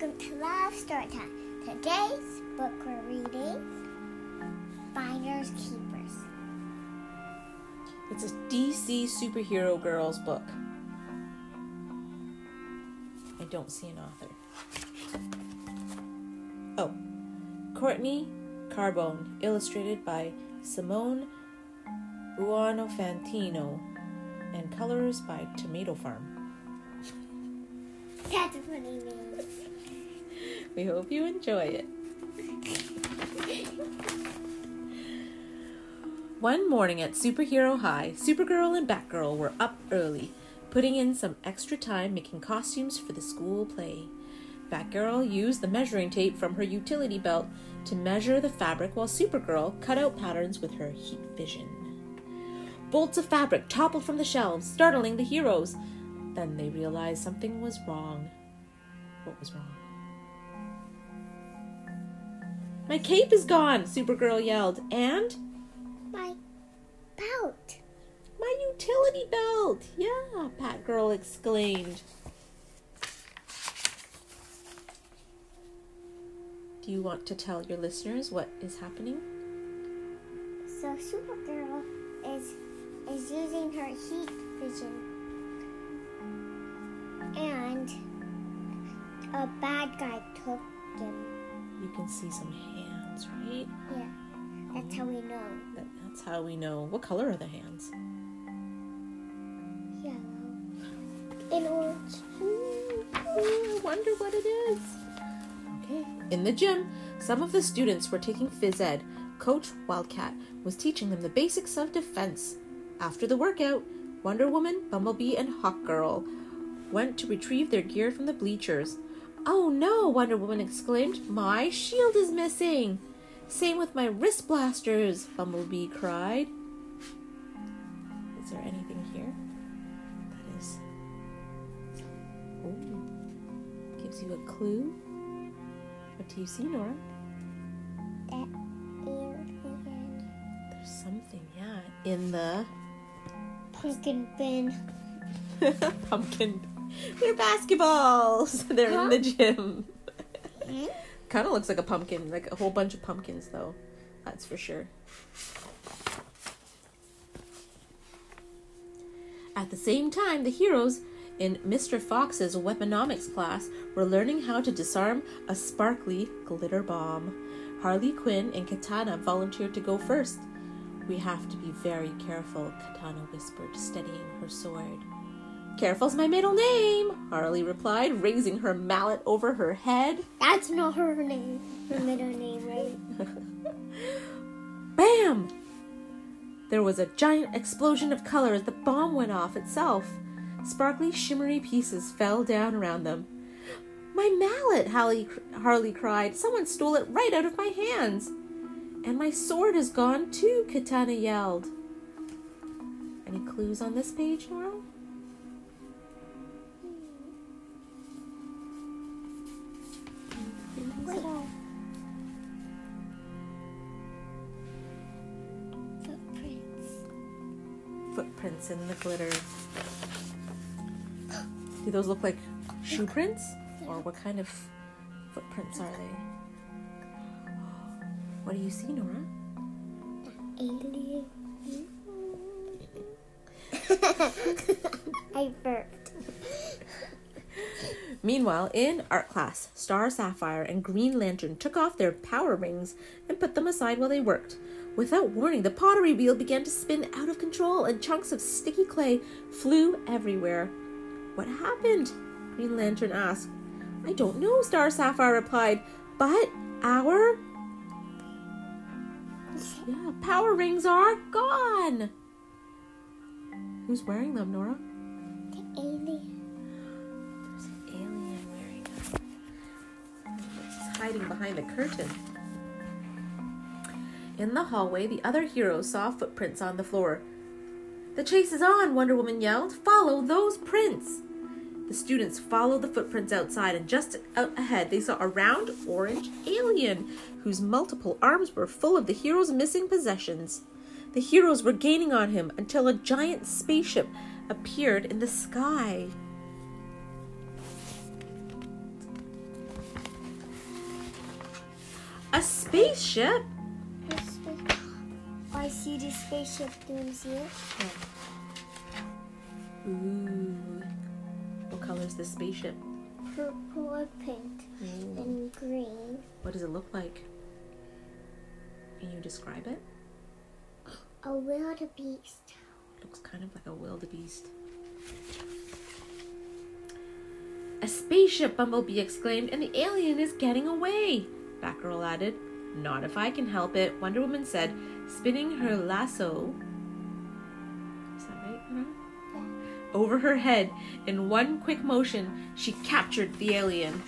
Welcome to Love Story Time. Today's book we're reading Finders Keepers. It's a DC superhero girls book. I don't see an author. Oh, Courtney Carbone, illustrated by Simone Buonfantino, and colors by Tomato Farm. That's a funny name. We hope you enjoy it. One morning at Superhero High, Supergirl and Batgirl were up early, putting in some extra time making costumes for the school play. Batgirl used the measuring tape from her utility belt to measure the fabric while Supergirl cut out patterns with her heat vision. Bolts of fabric toppled from the shelves, startling the heroes. Then they realized something was wrong. What was wrong? My cape is gone, Supergirl yelled. And My belt. my utility belt. Yeah, Batgirl exclaimed. Do you want to tell your listeners what is happening? So Supergirl is is using her heat vision. And a bad guy took him. You can see some hands, right? Yeah. That's how we know. That, that's how we know. What color are the hands? Yellow. And orange. Ooh, I wonder what it is. Okay. In the gym, some of the students were taking phys ed. Coach Wildcat was teaching them the basics of defense. After the workout, Wonder Woman, Bumblebee, and Hawkgirl went to retrieve their gear from the bleachers. Oh no, Wonder Woman exclaimed. My shield is missing. Same with my wrist blasters, Bumblebee cried. Is there anything here? That is. Oh, Gives you a clue. What do you see, Nora? That ear again. There's something, yeah, in the Pumpkin bin. pumpkin. They're basketballs. They're in the gym. Hmm? kind of looks like a pumpkin, like a whole bunch of pumpkins, though. That's for sure. At the same time, the heroes in Mr. Fox's weaponomics class were learning how to disarm a sparkly glitter bomb. Harley Quinn and Katana volunteered to go first. We have to be very careful, Katana whispered, steadying her sword. Careful's my middle name, Harley replied, raising her mallet over her head. That's not her name. Her middle name, right? Bam! There was a giant explosion of color as the bomb went off itself. Sparkly, shimmery pieces fell down around them. My mallet, Harley, Harley cried. Someone stole it right out of my hands. And my sword is gone too, Katana yelled. Any clues on this page, Nora? Wait. Footprints. Footprints in the glitter. Do those look like shoe prints? Or what kind of footprints are they? What do you see, Nora? Alien. I burped. Meanwhile, in art class, Star Sapphire and Green Lantern took off their power rings and put them aside while they worked. Without warning, the pottery wheel began to spin out of control and chunks of sticky clay flew everywhere. What happened? Green Lantern asked. I don't know, Star Sapphire replied, but our. Yeah, power rings are gone. Who's wearing them, Nora? Hiding behind the curtain. In the hallway, the other heroes saw footprints on the floor. The chase is on, Wonder Woman yelled. Follow those prints. The students followed the footprints outside, and just out ahead, they saw a round orange alien whose multiple arms were full of the heroes' missing possessions. The heroes were gaining on him until a giant spaceship appeared in the sky. Spaceship. The spa- Oh, I see the spaceship doing here. Hmm. Ooh. What color is this spaceship? Purple pink hmm. and green. What does it look like? Can you describe it? A wildebeest. Looks kind of like a wildebeest. A spaceship, Bumblebee exclaimed, and the alien is getting away. Batgirl added. Not if I can help it, Wonder Woman said, spinning her lasso. Is that right? Mara? Over her head, in one quick motion, she captured the alien.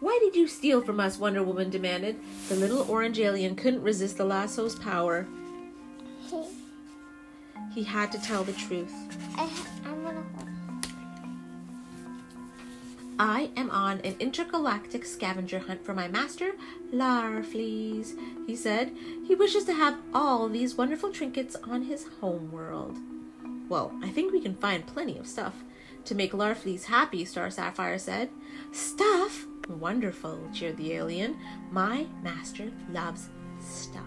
Why did you steal from us? Wonder Woman demanded. The little orange alien couldn't resist the lasso's power. He had to tell the truth. I, am on an intergalactic scavenger hunt for my master, Larfleeze, he said. He wishes to have all these wonderful trinkets on his homeworld. Well, I think we can find plenty of stuff to make Larfleeze happy, Star Sapphire said. Stuff? Wonderful, cheered the alien. My master loves stuff.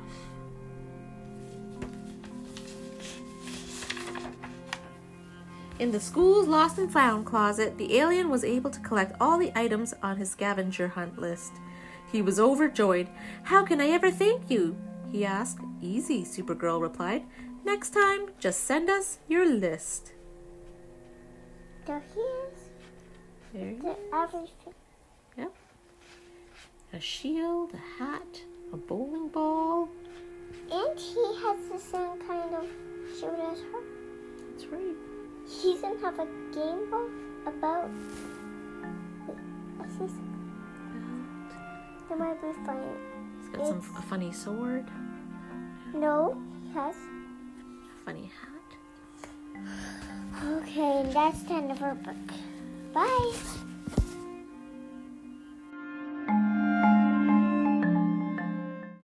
In the school's lost and found closet, the alien was able to collect all the items on his scavenger hunt list. He was overjoyed. How can I ever thank you? he asked. Easy, Supergirl replied. Next time, just send us your list. So here's the everything. Yep. A shield, a hat, a bowling ball. And he has the same kind of shirt as her. That's right. He doesn't have a game book about. Wait, I see something. There might be funny. He's got some a funny sword, No, he has. a funny hat. Okay, and that's the end of our book. Bye.